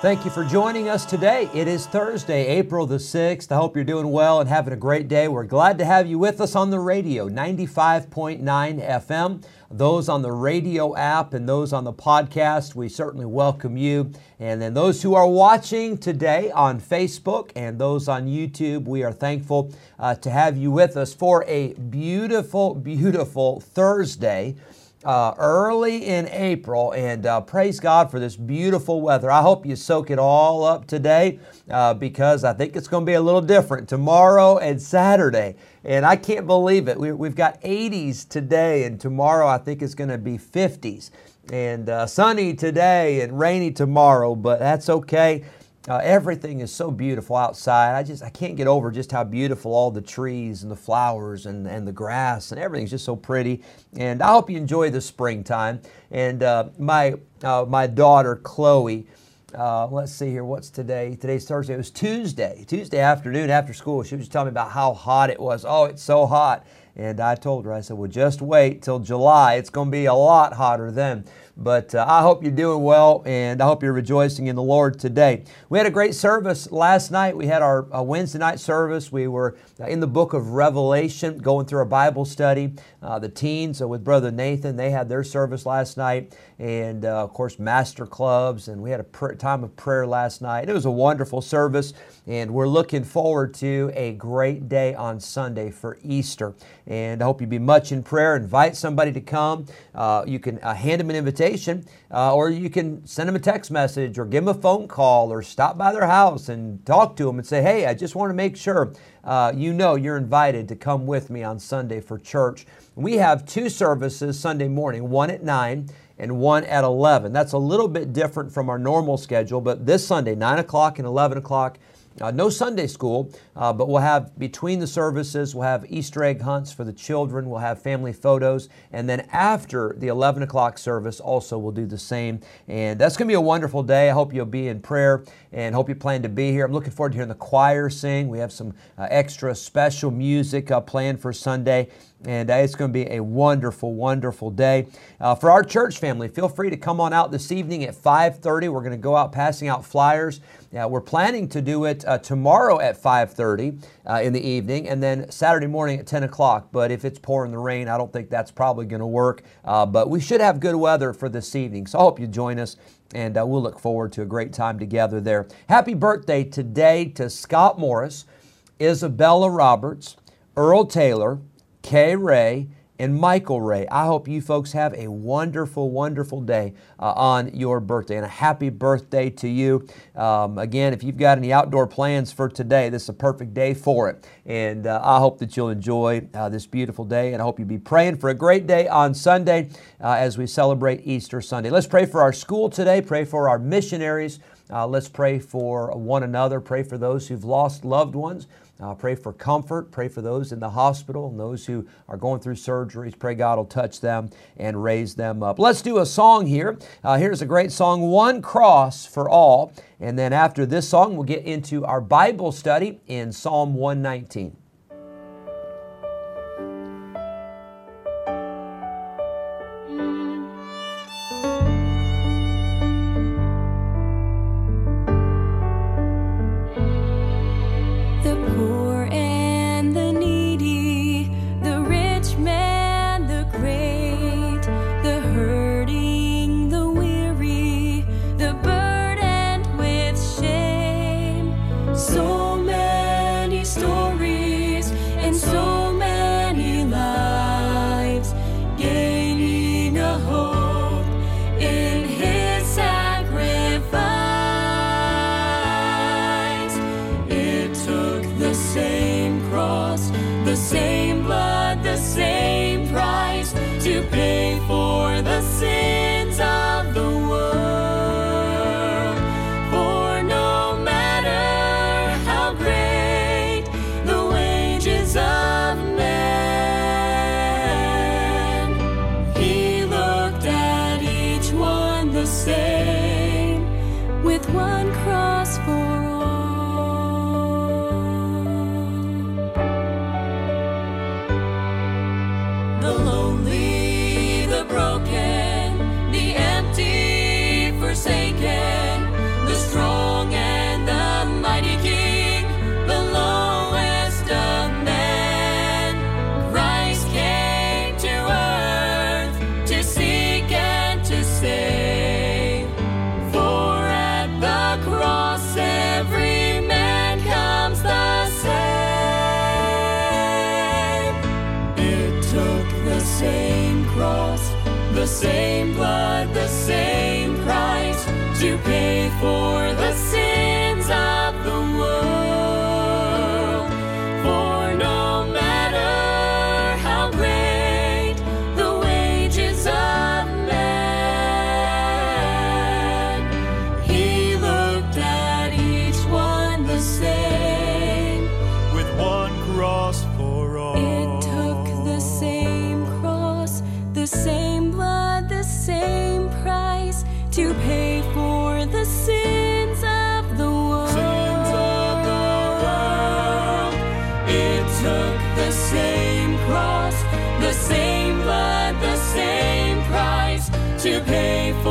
Thank you for joining us today. It is Thursday, April the 6th. I hope you're doing well and having a great day. We're glad to have you with us on the radio, 95.9 FM. Those on the radio app and those on the podcast, we certainly welcome you. And then those who are watching today on Facebook and those on YouTube, we are thankful uh, to have you with us for a beautiful, beautiful Thursday uh, early in April, and uh, praise God for this beautiful weather. I hope you soak it all up today uh, because I think it's going to be a little different tomorrow and Saturday. And I can't believe it. We, have got 80s today, and tomorrow I think it's going to be 50s. And uh, sunny today and rainy tomorrow, but that's okay. Uh, everything is so beautiful outside. I just I can't get over just how beautiful all the trees and the flowers and, and the grass and everything's just so pretty. And I hope you enjoy the springtime. And uh, my uh, my daughter Chloe, uh, let's see here, what's today? Today's Thursday. It was Tuesday. Tuesday afternoon after school, she was telling me about how hot it was. Oh, it's so hot. And I told her, I said, well, just wait till July. It's going to be a lot hotter then. But uh, I hope you're doing well and I hope you're rejoicing in the Lord today. We had a great service last night. We had our uh, Wednesday night service. We were uh, in the book of Revelation going through a Bible study. Uh, the teens uh, with Brother Nathan, they had their service last night. And uh, of course, Master Clubs. And we had a pr- time of prayer last night. It was a wonderful service. And we're looking forward to a great day on Sunday for Easter. And I hope you'd be much in prayer. Invite somebody to come. you can hand them an invitation uh, or you can send them a text message or give them a phone call or stop by their house and talk to them and say, hey, I just want to make sure uh, you know you're invited to come with me on Sunday for church. We have two services Sunday morning, one at 9 and one at 11. That's a little bit different from our normal schedule, but this Sunday, 9 o'clock and 11 o'clock, uh, no Sunday school, uh, but we'll have between the services, we'll have Easter egg hunts for the children, we'll have family photos, and then after the 11 o'clock service, also we'll do the same. And that's going to be a wonderful day. I hope you'll be in prayer and hope you plan to be here. I'm looking forward to hearing the choir sing. We have some uh, extra special music uh, planned for Sunday and uh, it's going to be a wonderful wonderful day. Uh, for our church family feel free to come on out this evening at 5.30 we're going to go out passing out flyers. Uh, we're planning to do it uh, tomorrow at 5.30 uh, in the evening and then saturday morning at 10 o'clock. But if it's pouring the rain i don't think that's probably going to work but we should have good weather for this evening. So i hope you join us and we'll look forward to a great time together there. Happy birthday today to scott morris isabella roberts earl taylor Kay Ray, and Michael Ray. I hope you folks have a wonderful, wonderful day uh, on your birthday and a happy birthday to you. Um, again, if you've got any outdoor plans for today, this is a perfect day for it. And uh, I hope that you'll enjoy uh, this beautiful day and I hope you'll be praying for a great day on Sunday uh, as we celebrate Easter Sunday. Let's pray for our school today, pray for our missionaries. Uh, let's pray for one another, pray for those who've lost loved ones. Uh, pray for comfort. Pray for those in the hospital and those who are going through surgeries. Pray God will touch them and raise them up. Let's do a song here. Uh, here's a great song, One Cross for All. And then after this song, we'll get into our Bible study in Psalm 119. Same blood, the same price to pay for to pay for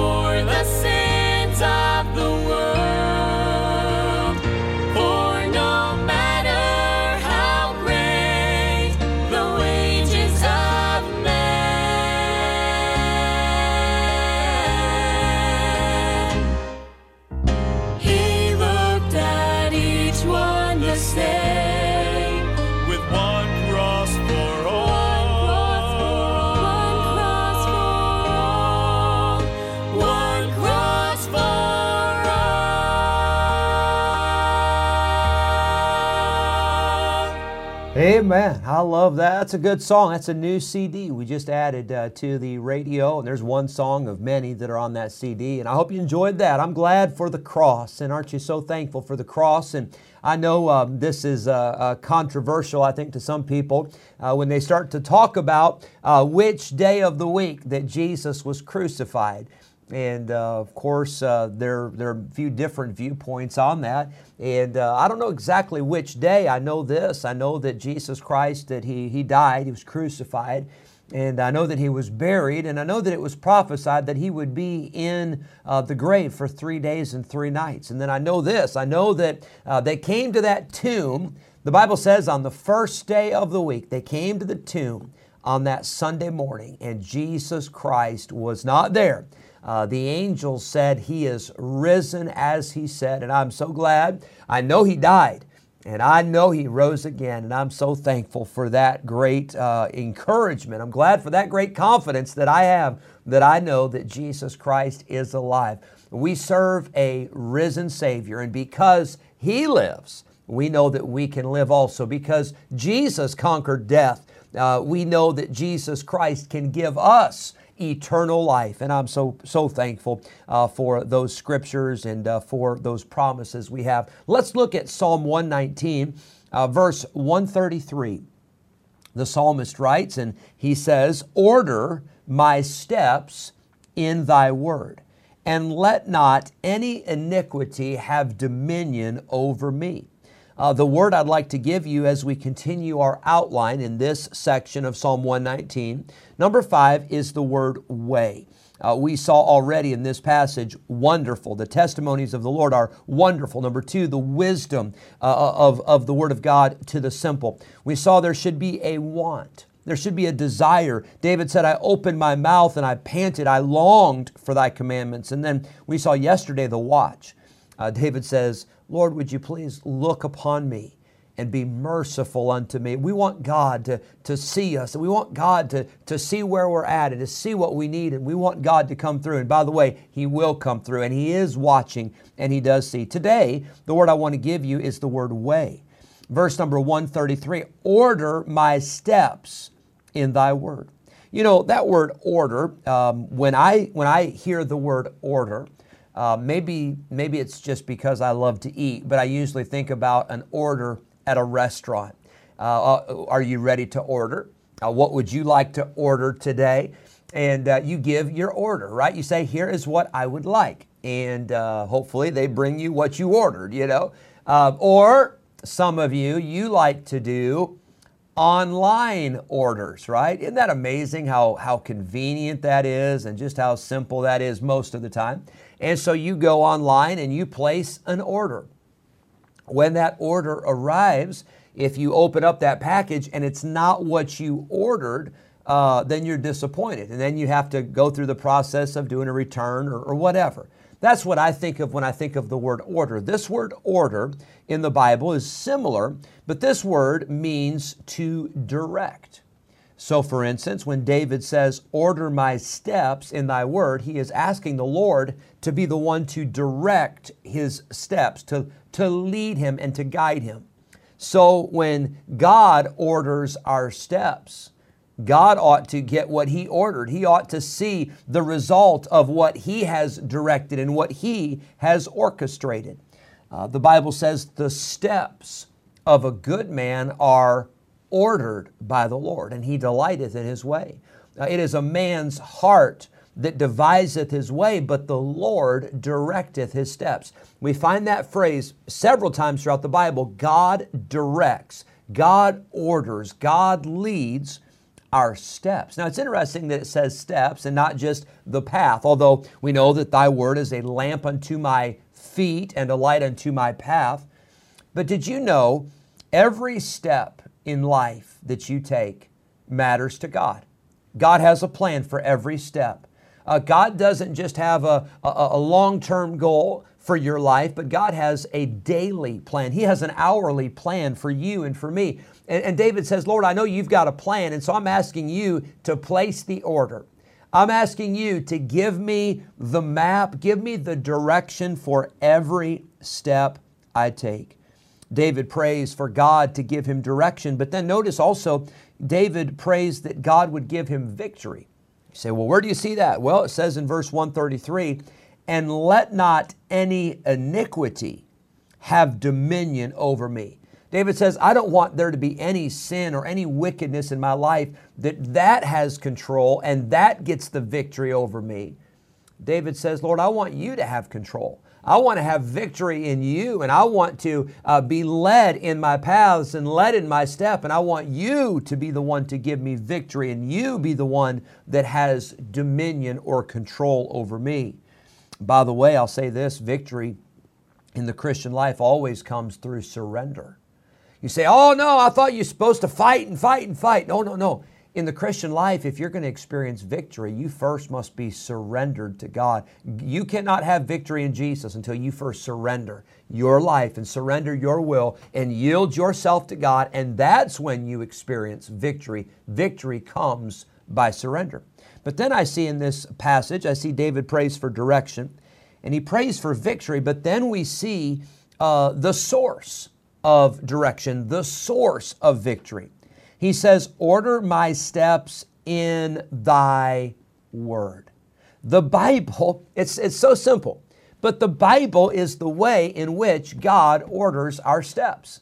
Amen. I love that. That's a good song. That's a new CD we just added uh, to the radio. And there's one song of many that are on that CD. And I hope you enjoyed that. I'm glad for the cross. And aren't you so thankful for the cross? And I know um, this is uh, uh, controversial, I think, to some people uh, when they start to talk about uh, which day of the week that Jesus was crucified. And uh, of course, uh, there, there are a few different viewpoints on that. And uh, I don't know exactly which day. I know this. I know that Jesus Christ, that he, he died, he was crucified. And I know that he was buried. And I know that it was prophesied that he would be in uh, the grave for three days and three nights. And then I know this. I know that uh, they came to that tomb. The Bible says on the first day of the week, they came to the tomb on that Sunday morning, and Jesus Christ was not there. Uh, the angels said he is risen as he said, and I'm so glad. I know he died, and I know he rose again, and I'm so thankful for that great uh, encouragement. I'm glad for that great confidence that I have that I know that Jesus Christ is alive. We serve a risen Savior, and because he lives, we know that we can live also. Because Jesus conquered death, uh, we know that Jesus Christ can give us eternal life. And I'm so, so thankful uh, for those scriptures and uh, for those promises we have. Let's look at Psalm 119, uh, verse 133. The psalmist writes, and he says, Order my steps in thy word, and let not any iniquity have dominion over me. Uh, the word I'd like to give you as we continue our outline in this section of Psalm 119, number five, is the word way. Uh, we saw already in this passage, wonderful. The testimonies of the Lord are wonderful. Number two, the wisdom uh, of, of the Word of God to the simple. We saw there should be a want. There should be a desire. David said, I opened my mouth and I panted. I longed for thy commandments. And then we saw yesterday the watch. Uh, David says, Lord, would you please look upon me and be merciful unto me. We want God to, to see us, we want God to, to see where we're at and to see what we need, and we want God to come through. And by the way, He will come through, and He is watching, and He does see. Today, the word I want to give you is the word way. Verse number 133 Order my steps in thy word. You know, that word order, um, when, I, when I hear the word order, uh, maybe, maybe it's just because I love to eat, but I usually think about an order at a restaurant. Uh, uh are you ready to order? Uh, what would you like to order today? And uh, you give your order, right? You say, Here is what I would like. And uh, hopefully they bring you what you ordered, you know. or some of you, you like to do online orders, right? Isn't that amazing how, how convenient that is and just how simple that is most of the time? And so you go online and you place an order. When that order arrives, if you open up that package and it's not what you ordered, uh, then you're disappointed. And then you have to go through the process of doing a return or, or whatever. That's what I think of when I think of the word order. This word order in the Bible is similar, but this word means to direct. So, for instance, when David says, Order my steps in thy word, he is asking the Lord to be the one to direct his steps, to, to lead him and to guide him. So, when God orders our steps, God ought to get what He ordered. He ought to see the result of what He has directed and what He has orchestrated. Uh, the Bible says the steps of a good man are ordered by the Lord, and He delighteth in His way. Uh, it is a man's heart that deviseth his way, but the Lord directeth his steps. We find that phrase several times throughout the Bible God directs, God orders, God leads our steps. Now, it's interesting that it says steps and not just the path, although we know that thy word is a lamp unto my feet and a light unto my path. But did you know every step in life that you take matters to God? God has a plan for every step. Uh, God doesn't just have a, a, a long term goal for your life, but God has a daily plan. He has an hourly plan for you and for me. And, and David says, Lord, I know you've got a plan, and so I'm asking you to place the order. I'm asking you to give me the map, give me the direction for every step I take. David prays for God to give him direction, but then notice also, David prays that God would give him victory. You say, well, where do you see that? Well, it says in verse 133 and let not any iniquity have dominion over me. David says, I don't want there to be any sin or any wickedness in my life that that has control and that gets the victory over me. David says, Lord, I want you to have control. I want to have victory in you, and I want to uh, be led in my paths and led in my step, and I want you to be the one to give me victory, and you be the one that has dominion or control over me. By the way, I'll say this victory in the Christian life always comes through surrender. You say, Oh, no, I thought you're supposed to fight and fight and fight. No, no, no. In the Christian life, if you're going to experience victory, you first must be surrendered to God. You cannot have victory in Jesus until you first surrender your life and surrender your will and yield yourself to God. And that's when you experience victory. Victory comes by surrender. But then I see in this passage, I see David prays for direction and he prays for victory, but then we see uh, the source of direction, the source of victory. He says, Order my steps in thy word. The Bible, it's, it's so simple, but the Bible is the way in which God orders our steps.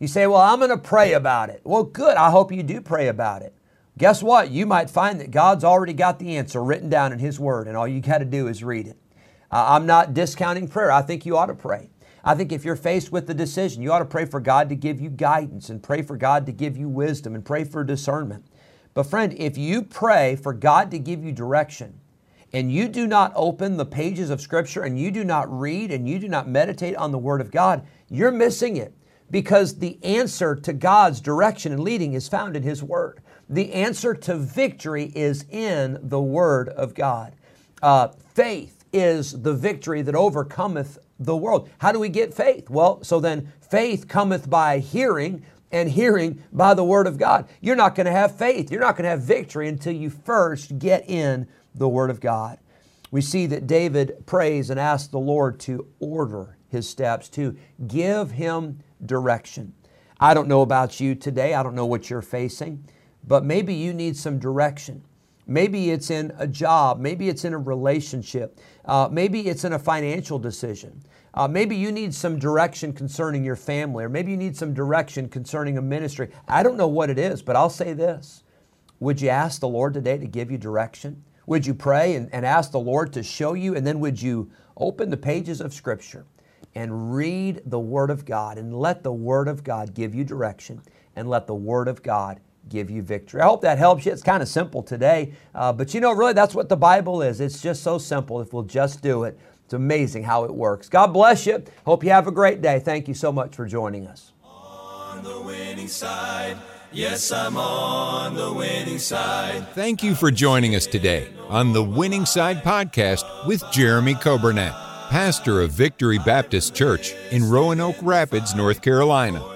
You say, Well, I'm going to pray about it. Well, good. I hope you do pray about it. Guess what? You might find that God's already got the answer written down in His Word, and all you got to do is read it. Uh, I'm not discounting prayer. I think you ought to pray. I think if you're faced with the decision, you ought to pray for God to give you guidance and pray for God to give you wisdom and pray for discernment. But, friend, if you pray for God to give you direction and you do not open the pages of Scripture and you do not read and you do not meditate on the Word of God, you're missing it because the answer to God's direction and leading is found in His Word. The answer to victory is in the Word of God. Uh, faith is the victory that overcometh the world. How do we get faith? Well, so then faith cometh by hearing, and hearing by the Word of God. You're not going to have faith. You're not going to have victory until you first get in the Word of God. We see that David prays and asks the Lord to order his steps, to give him direction. I don't know about you today. I don't know what you're facing but maybe you need some direction. Maybe it's in a job. Maybe it's in a relationship. Uh, maybe it's in a financial decision. Uh, maybe you need some direction concerning your family, or maybe you need some direction concerning a ministry. I don't know what it is, but I'll say this. Would you ask the Lord today to give you direction? Would you pray and, and ask the Lord to show you? And then would you open the pages of Scripture and read the Word of God and let the Word of God give you direction and let the Word of God give you victory. I hope that helps you. It's kind of simple today, uh, but you know, really, that's what the Bible is. It's just so simple if we'll just do it. It's amazing how it works. God bless you. Hope you have a great day. Thank you so much for joining us. On the winning side. Yes, I'm on the winning side. Thank you for joining us today on the Winning Side Podcast with Jeremy Coburnett, pastor of Victory Baptist Church in Roanoke Rapids, North Carolina.